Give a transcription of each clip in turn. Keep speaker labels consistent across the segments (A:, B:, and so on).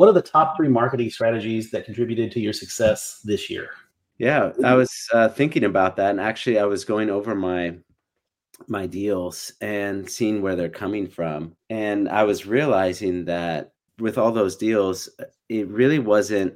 A: what are the top three marketing strategies that contributed to your success this year?
B: Yeah, I was uh, thinking about that, and actually, I was going over my my deals and seeing where they're coming from, and I was realizing that with all those deals, it really wasn't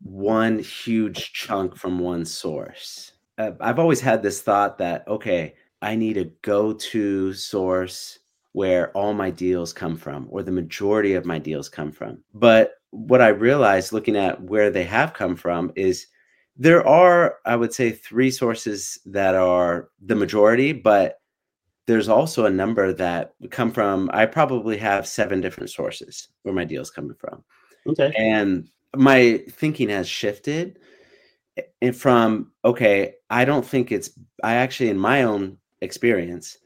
B: one huge chunk from one source. Uh, I've always had this thought that okay, I need a go-to source where all my deals come from or the majority of my deals come from. But what I realized looking at where they have come from is there are, I would say, three sources that are the majority, but there's also a number that come from, I probably have seven different sources where my deals coming from.
A: Okay.
B: And my thinking has shifted eh, from, okay, I don't think it's, I actually, in my own experience,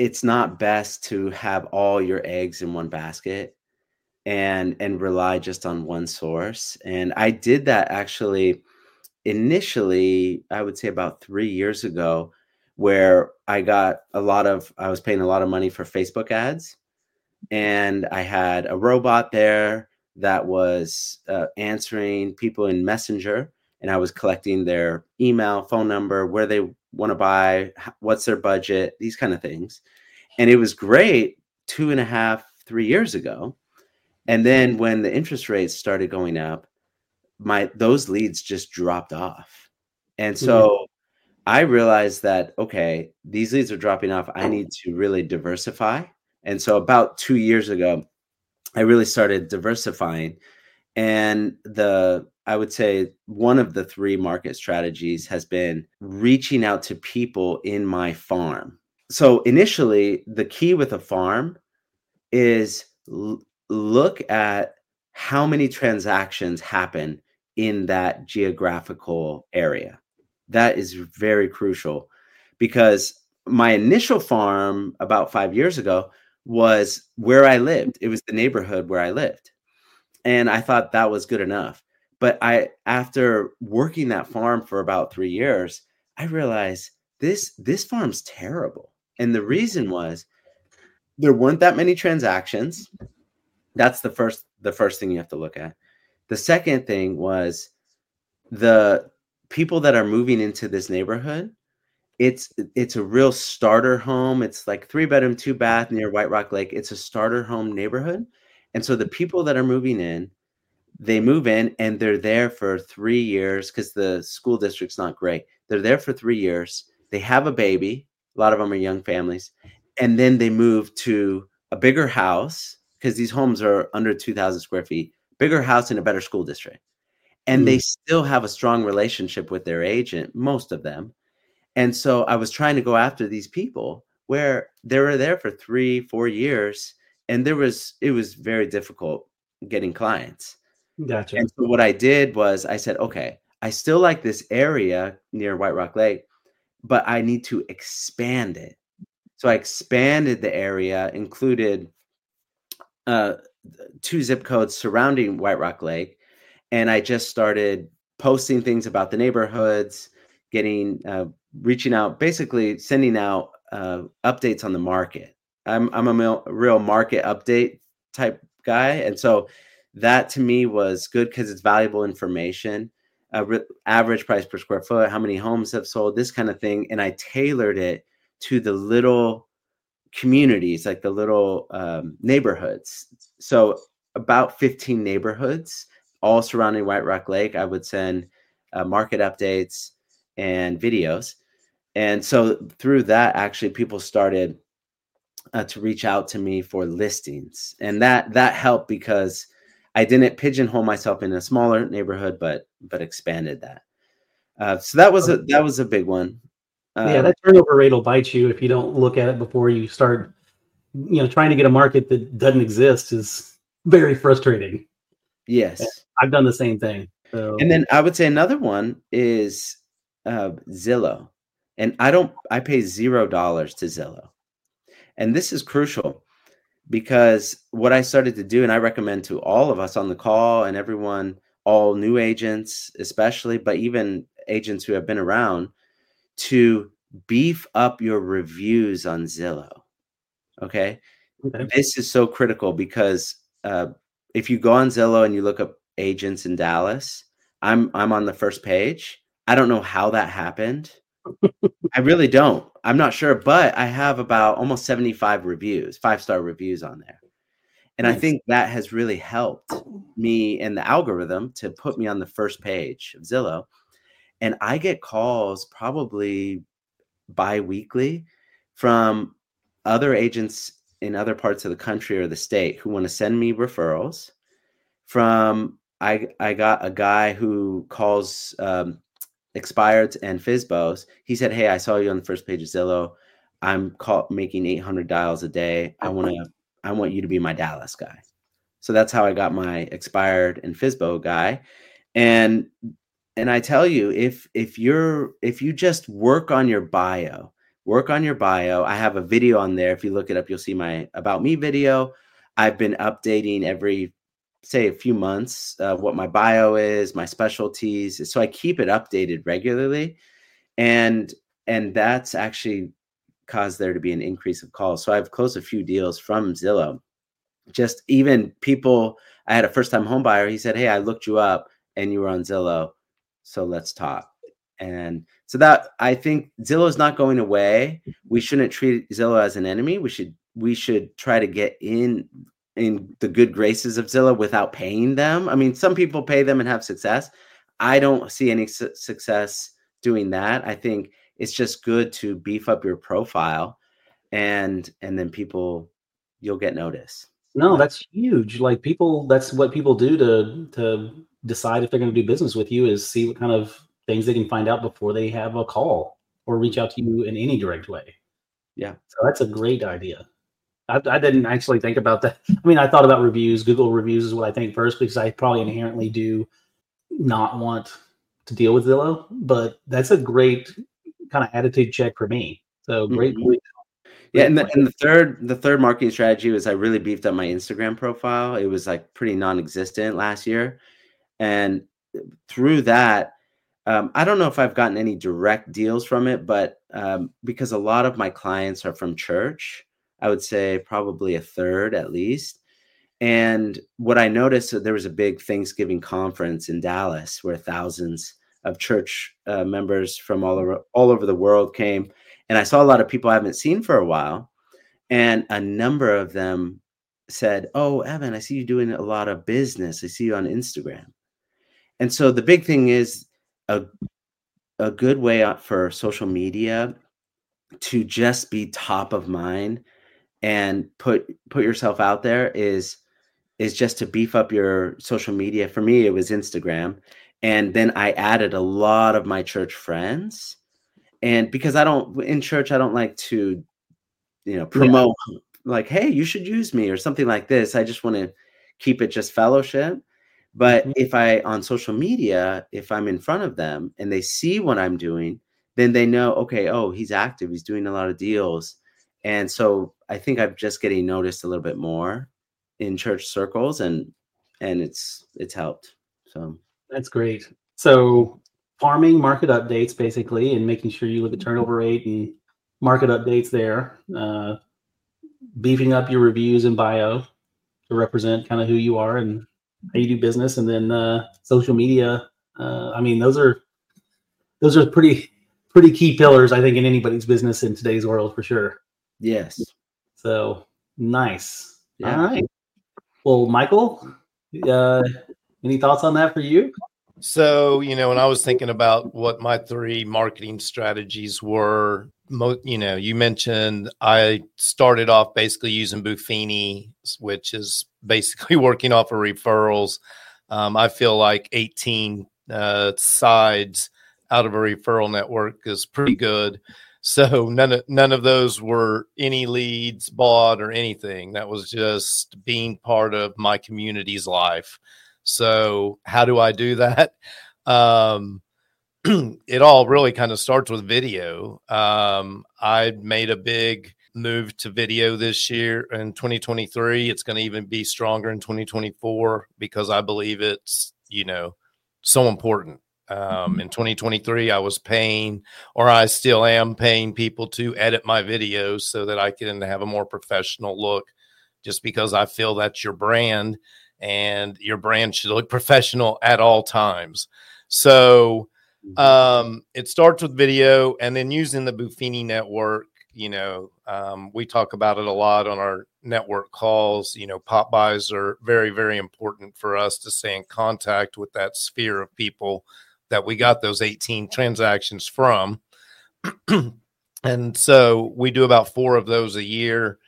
B: it's not best to have all your eggs in one basket and and rely just on one source and i did that actually initially i would say about 3 years ago where i got a lot of i was paying a lot of money for facebook ads and i had a robot there that was uh, answering people in messenger and i was collecting their email phone number where they want to buy, what's their budget, these kind of things. And it was great two and a half, three years ago. And then when the interest rates started going up, my those leads just dropped off. And so mm-hmm. I realized that okay, these leads are dropping off. I need to really diversify. And so about 2 years ago, I really started diversifying and the I would say one of the three market strategies has been reaching out to people in my farm. So initially, the key with a farm is l- look at how many transactions happen in that geographical area. That is very crucial because my initial farm about five years ago was where I lived. It was the neighborhood where I lived. And I thought that was good enough. But I, after working that farm for about three years, I realized this this farm's terrible. And the reason was there weren't that many transactions. That's the first the first thing you have to look at. The second thing was the people that are moving into this neighborhood. It's it's a real starter home. It's like three bedroom, two bath near White Rock Lake. It's a starter home neighborhood. And so the people that are moving in they move in and they're there for three years because the school district's not great. They're there for three years. They have a baby. A lot of them are young families. And then they move to a bigger house because these homes are under 2,000 square feet, bigger house in a better school district. And mm. they still have a strong relationship with their agent, most of them. And so I was trying to go after these people where they were there for three, four years. And there was, it was very difficult getting clients.
A: Gotcha.
B: And so what I did was I said, okay, I still like this area near White Rock Lake, but I need to expand it. So I expanded the area, included uh, two zip codes surrounding White Rock Lake, and I just started posting things about the neighborhoods, getting, uh, reaching out, basically sending out uh, updates on the market. I'm I'm a real market update type guy, and so that to me was good because it's valuable information. Uh, re- average price per square foot how many homes have sold this kind of thing and i tailored it to the little communities like the little um, neighborhoods. So about 15 neighborhoods all surrounding white rock lake i would send uh, market updates and videos. And so through that actually people started uh, to reach out to me for listings. And that that helped because I didn't pigeonhole myself in a smaller neighborhood, but but expanded that. Uh, so that was a that was a big one.
A: Um, yeah, that turnover rate will bite you if you don't look at it before you start. You know, trying to get a market that doesn't exist is very frustrating.
B: Yes,
A: I've done the same thing. So.
B: And then I would say another one is uh, Zillow, and I don't. I pay zero dollars to Zillow, and this is crucial because what I started to do, and I recommend to all of us on the call and everyone, all new agents, especially, but even agents who have been around, to beef up your reviews on Zillow. Okay. okay. This is so critical because uh, if you go on Zillow and you look up agents in Dallas, I'm I'm on the first page. I don't know how that happened. I really don't. I'm not sure, but I have about almost 75 reviews, five star reviews on there. And nice. I think that has really helped me and the algorithm to put me on the first page of Zillow. And I get calls probably bi weekly from other agents in other parts of the country or the state who want to send me referrals from I I got a guy who calls um, expired and FSBOs. He said, "Hey, I saw you on the first page of Zillow. I'm call, making 800 dials a day. I oh, want to I want you to be my Dallas guy." So that's how I got my expired and FSBO guy. And and I tell you, if if you're if you just work on your bio, work on your bio. I have a video on there. If you look it up, you'll see my about me video. I've been updating every say a few months uh, what my bio is my specialties so i keep it updated regularly and and that's actually caused there to be an increase of calls. So i've closed a few deals from zillow. Just even people i had a first time home buyer he said hey i looked you up and you were on zillow so let's talk. And so that i think zillow is not going away. We shouldn't treat zillow as an enemy. We should we should try to get in in the good graces of Zillow without paying them. I mean, some people pay them and have success. I don't see any su- success doing that. I think it's just good to beef up your profile and and then people you'll get notice.
A: No, that's huge. Like people that's what people do to to decide if they're going to do business with you is see what kind of things they can find out before they have a call or reach mm-hmm. out to you in any direct way.
B: Yeah.
A: So that's a great idea. I, I, didn't actually think about that. I mean, I thought about reviews. Google reviews is what I think first because I probably inherently do not want to deal with Zillow, but that's a great kind of attitude check for me. So great. Mm-hmm.
B: Yeah, and the, and the third the third marketing strategy was I really beefed up my Instagram profile. It was like pretty non-existent last year, and through that, um, I don't know if I've gotten any direct deals from it, but um, because a lot of my clients are from church, I would say probably a third at least. And what I noticed, there was a big Thanksgiving conference in Dallas where thousands of church uh, members from all over all over the world came, and I saw a lot of people I haven't seen for a while, and a number of them said, "Oh, Evan, I see you doing a lot of business. I see you on Instagram." And so the big thing is a a good way for social media to just be top of mind and put put yourself out there is is just to beef up your social media. For me, it was Instagram. And then I added a lot of my church friends. And because I don't in church, I don't like to, you know, promote yeah. like, hey, you should use me or something like this. I just want to keep it just fellowship. But mm-hmm. if I on social media, if I'm in front of them and they see what I'm doing, then they know, okay, oh, he's active, he's doing a lot of deals and so I think I'm just getting noticed a little bit more in church circles, and and it's it's helped. So
A: that's great. So farming market updates basically, and making sure you look at turnover rate and market updates there. Uh, beefing up your reviews and bio to represent kind of who you are and how you do business, and then uh, social media. Uh, I mean, those are those are pretty pretty key pillars, I think, in anybody's business in today's world for sure.
B: Yes.
A: So nice. Yeah. All right. Well, Michael, uh, any thoughts on that for you?
C: So, you know, when I was thinking about what my three marketing strategies were, mo- you know, you mentioned I started off basically using Buffini, which is basically working off of referrals. Um, I feel like 18 uh, sides out of a referral network is pretty good. So none of none of those were any leads bought or anything. That was just being part of my community's life. So how do I do that? Um, it all really kind of starts with video. Um, I made a big move to video this year in 2023. It's going to even be stronger in 2024 because I believe it's you know so important. Um, in 2023, I was paying, or I still am paying people to edit my videos so that I can have a more professional look, just because I feel that's your brand. and your brand should look professional at all times. So
B: Mm-hmm.
C: um, it starts with video and then using the Buffini network. You know, um, we talk about it a lot on our network calls. You know, pop-bys are very, very important for us to stay in contact with that sphere of people that we got those 18 transactions from. and so we do about four of those a year.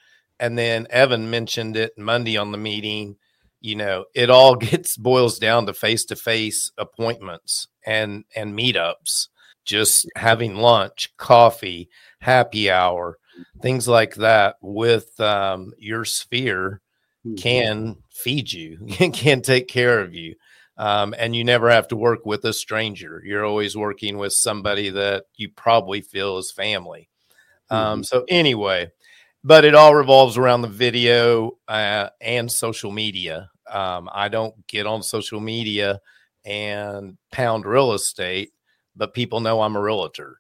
C: And then Evan mentioned it Monday on the meeting. You know, it all gets boils down to face to face appointments and and meetups, just having lunch, coffee, happy hour, things like that with um, your sphere
B: Mm-hmm.
C: can feed you, can take care of you. Um, and you never have to work with a stranger. You're always working with somebody that you probably feel is family. Um,
B: Mhm.
C: so, anyway, but it all revolves around the video uh, and social media. Um, I don't get on social media and pound real estate, but people know I'm a realtor.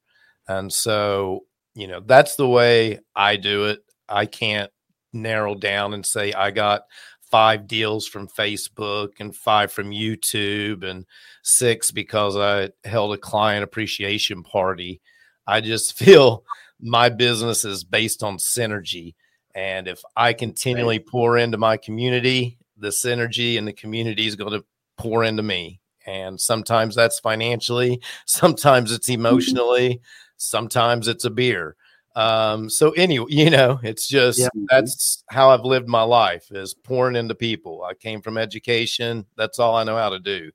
C: And so, you know, that's the way I do it. I can't narrow down and say I got five deals from Facebook and five from YouTube and six because I held a client appreciation party. I just feel my business is based on synergy. And if I continually pour into my community, the synergy and the community is going to pour into me. And sometimes that's financially, sometimes it's mm-hmm. emotionally, sometimes it's a beer. Um, so anyway, you know, it's just
A: Yeah.
C: that's how I've lived my life is pouring into people. I came from education. That's all I know how to do.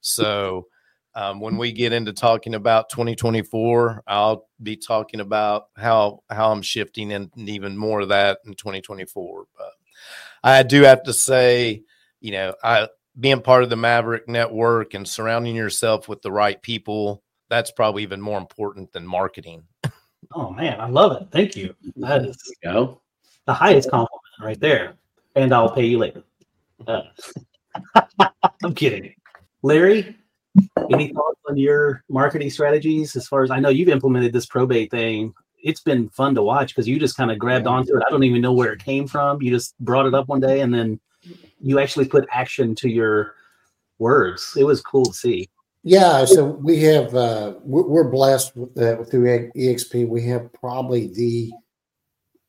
C: So um, when we get into talking about 2024, I'll be talking about how how I'm shifting and even more of that in 2024. But I do have to say, you know, I being part of the Maverick network and surrounding yourself with the right people, that's probably even more important than marketing.
A: Oh man, I love it. Thank you. That is
B: There you go.
A: the highest compliment right there. And I'll pay you later. Uh, I'm kidding. Larry, any thoughts on your marketing strategies as far as I know you've implemented this probate thing? It's been fun to watch because you just kind of grabbed onto it. I don't even know where it came from. You just brought it up one day and then you actually put action to your words. It was cool to see.
D: Yeah, so we have uh, we're blessed with, through EXP. We have probably the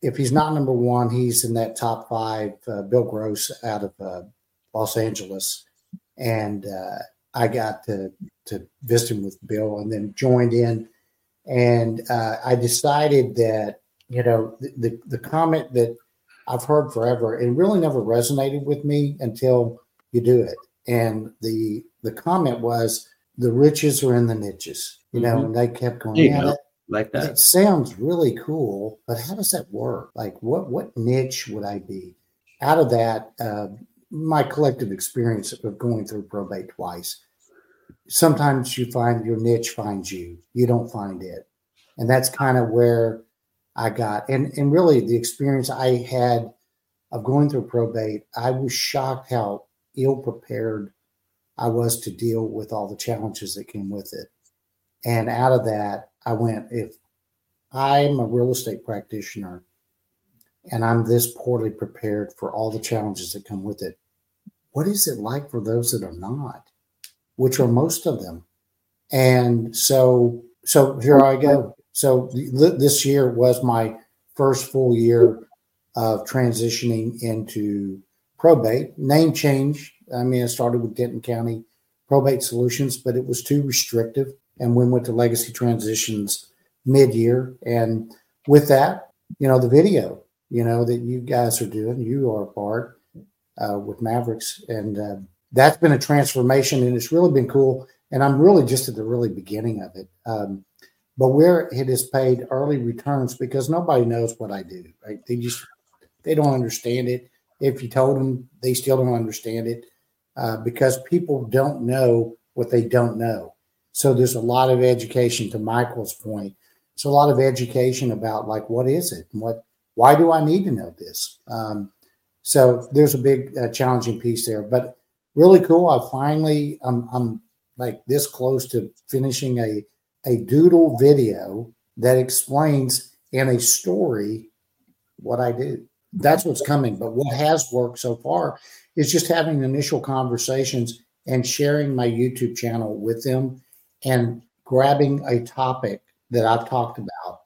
D: if he's not number one, he's in that top five. Uh, Bill Gross out of uh, Los Angeles, and uh, I got to to visit him with Bill, and then joined in, and uh, I decided that you know the, the the comment that I've heard forever, and really never resonated with me until you do it, and the the comment was the riches are in the niches, you know,
B: Mhm.
D: and they kept going, yeah,
B: go.
D: that,
B: Like
D: that
B: that.
D: sounds really cool, but how does that work? Like, what what niche would I be? Out of that, uh, my collective experience of going through probate twice, sometimes you find your niche finds you. You don't find it, and that's kind of where I got. And and really, the experience I had of going through probate, I was shocked how ill prepared I was to deal with all the challenges that came with it. And out of that, I went, if I'm a real estate practitioner and I'm this poorly prepared for all the challenges that come with it, what is it like for those that are not, which are most of them? And so, so here I go. So this year was my first full year of transitioning into probate. Name change. I mean, I started with Denton County Probate Solutions, but it was too restrictive, and we went to Legacy Transitions mid-year. And with that, you know, the video, you know, that you guys are doing, you are part uh, with Mavericks, and uh, that's been a transformation, and it's really been cool. And I'm really just at the really beginning of it. Um, but where it has paid early returns because nobody knows what I do, right? They just they don't understand it. If you told them, they still don't understand it uh, because people don't know what they don't know. So there's a lot of education. To Michael's point, it's a lot of education about like what is it what why do I need to know this. Um, so there's a big uh, challenging piece there, but really cool. I finally I'm, I'm like this close to finishing a a doodle video that explains in a story what I do. That's what's coming. But what has worked so far is just having initial conversations and sharing my YouTube channel with them and grabbing a topic that I've talked about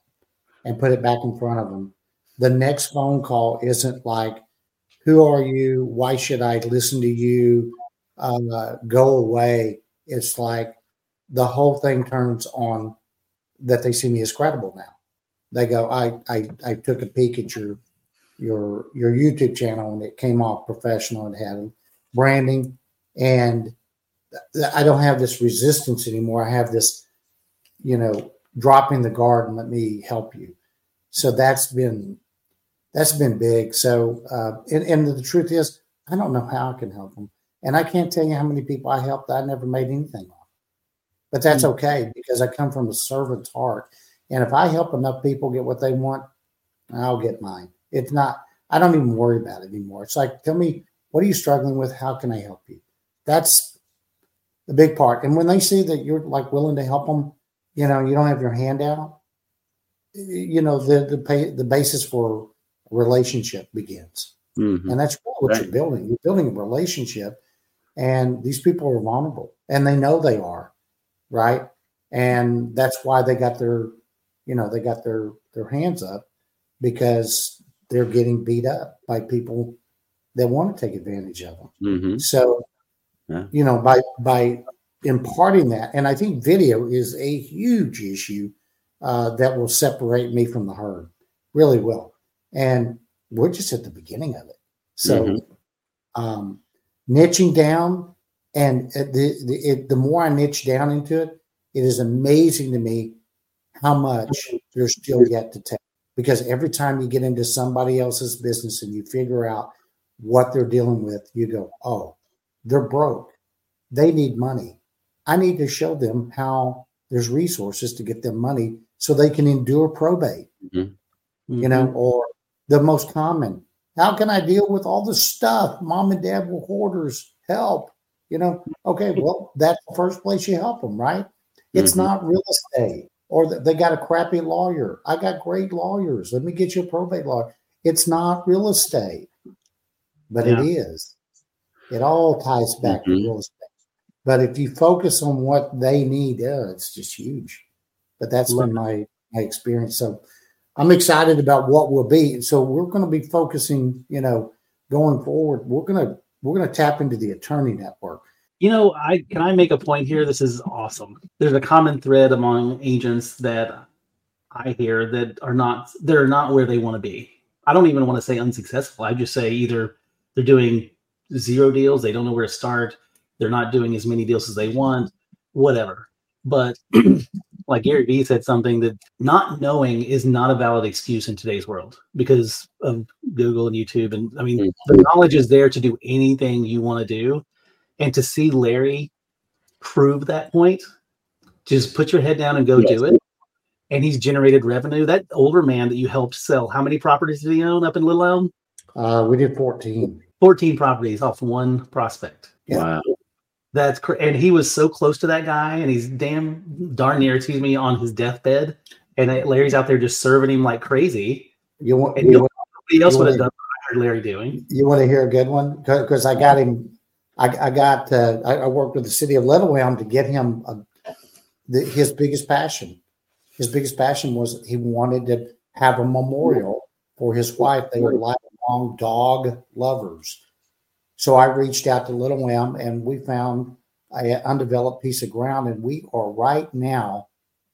D: and put it back in front of them. The next phone call isn't like, who are you? Why should I listen to you? Uh, go away. It's like the whole thing turns on that they see me as credible now. They go, I, I, I took a peek at your your your YouTube channel and it came off professional. It had branding, and I don't have this resistance anymore. I have this, you know, dropping the guard and let me help you. So that's been that's been big. So uh, and, and the truth is, I don't know how I can help them, and I can't tell you how many people I helped. I never made anything on, but that's mm-hmm. okay because I come from a servant's heart, and if I help enough people get what they want, I'll get mine. It's not, I don't even worry about it anymore. It's like, tell me, what are you struggling with? How can I help you? That's the big part. And when they see that you're like willing to help them, you know, you don't have your hand out, you know, the, the pay, the basis for relationship begins. Mm-hmm. And that's what right. you're building. You're building a relationship and these people are vulnerable and they know they are right and that's why they got their you know they got their their hands up because they're getting beat up by people that want to take advantage of them. Mm-hmm. So, yeah. you know, by by imparting that, and I think video is a huge issue uh, that will separate me from the herd, really will. And we're just at the beginning of it. So, mm-hmm. um, niching down, and the the, it, the more I niche down into it, it is amazing to me how much there's still yet to take because every time you get into somebody else's business and you figure out what they're dealing with, you go, oh, they're broke. They need money. I need to show them how there's resources to get them money so they can endure probate. Mm-hmm. You know, or the most common, how can I deal with all the stuff? Mom and dad were hoarders. Help. You know, okay, well, that's the first place you help them, right? It's mm-hmm. not real estate or they got a crappy lawyer. I got great lawyers. Let me get you a probate lawyer. It's not real estate, but yeah. it is. It all ties back mm-hmm. to real estate. But if you focus on what they need, yeah, it's just huge. But that's Love been my my experience. So I'm excited about what will be. And So we're going to be focusing, you know, going forward. We're gonna we're gonna tap into the attorney network
A: you know, I can I make a point here? This is awesome. There's a common thread among agents that I hear that are not they're not where they want to be. I don't even want to say unsuccessful. I just say either they're doing zero deals, they don't know where to start, they're not doing as many deals as they want, whatever. But like Gary Vee said something that not knowing is not a valid excuse in today's world because of Google and YouTube. And I mean, mm-hmm. the knowledge is there to do anything you want to do. And to see Larry prove that point, just put your head down and go yes. do it. And he's generated revenue. That older man that you helped sell, how many properties did he own up in Little Elm?
D: Uh, we did 14.
A: 14 properties off one prospect.
B: Yeah. Wow.
A: That's cr- and he was so close to that guy, and he's damn darn near, excuse me, on his deathbed. And Larry's out there just serving him like crazy.
D: You want
A: and you nobody else would have done what I heard Larry doing.
D: You want to hear a good one? Because I got him I, I got uh, I, I, worked with the city of Elm to get him a, the, his biggest passion. His biggest passion was he wanted to have a memorial for his wife. They were lifelong dog lovers. So I reached out to Little Elm and we found an undeveloped piece of ground, and we are right now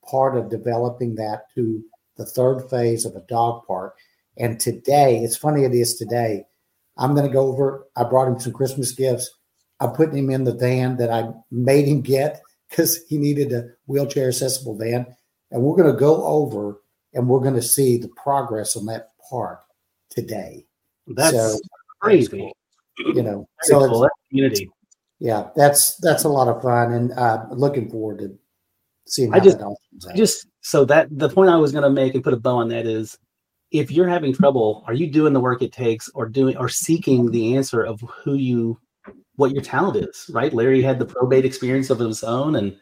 D: part of developing that to the third phase of a dog park. And today, it's funny it is today. I'm going to go over. I brought him some Christmas gifts. I'm putting him in the van that I made him get because he needed a wheelchair accessible van. And we're going to go over and we're going to see the progress on that park today.
A: That's so, crazy.
D: You know, so
A: cool. community.
D: Yeah, that's that's a lot of fun, and uh, looking forward to seeing.
A: I just, just so that the point I was going to make and put a bow on that is, if you're having trouble, are you doing the work it takes, or doing or seeking the answer of who you what your talent is, right? Larry had the probate experience of his own, and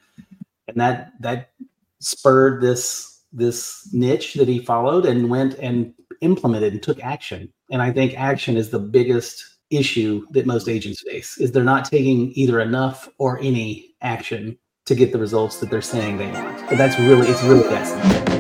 A: and that that spurred this this niche that he followed and went and implemented and took action. And I think action is the biggest issue that most agents face is they're not taking either enough or any action to get the results that they're saying they want. But that's really it's really simple.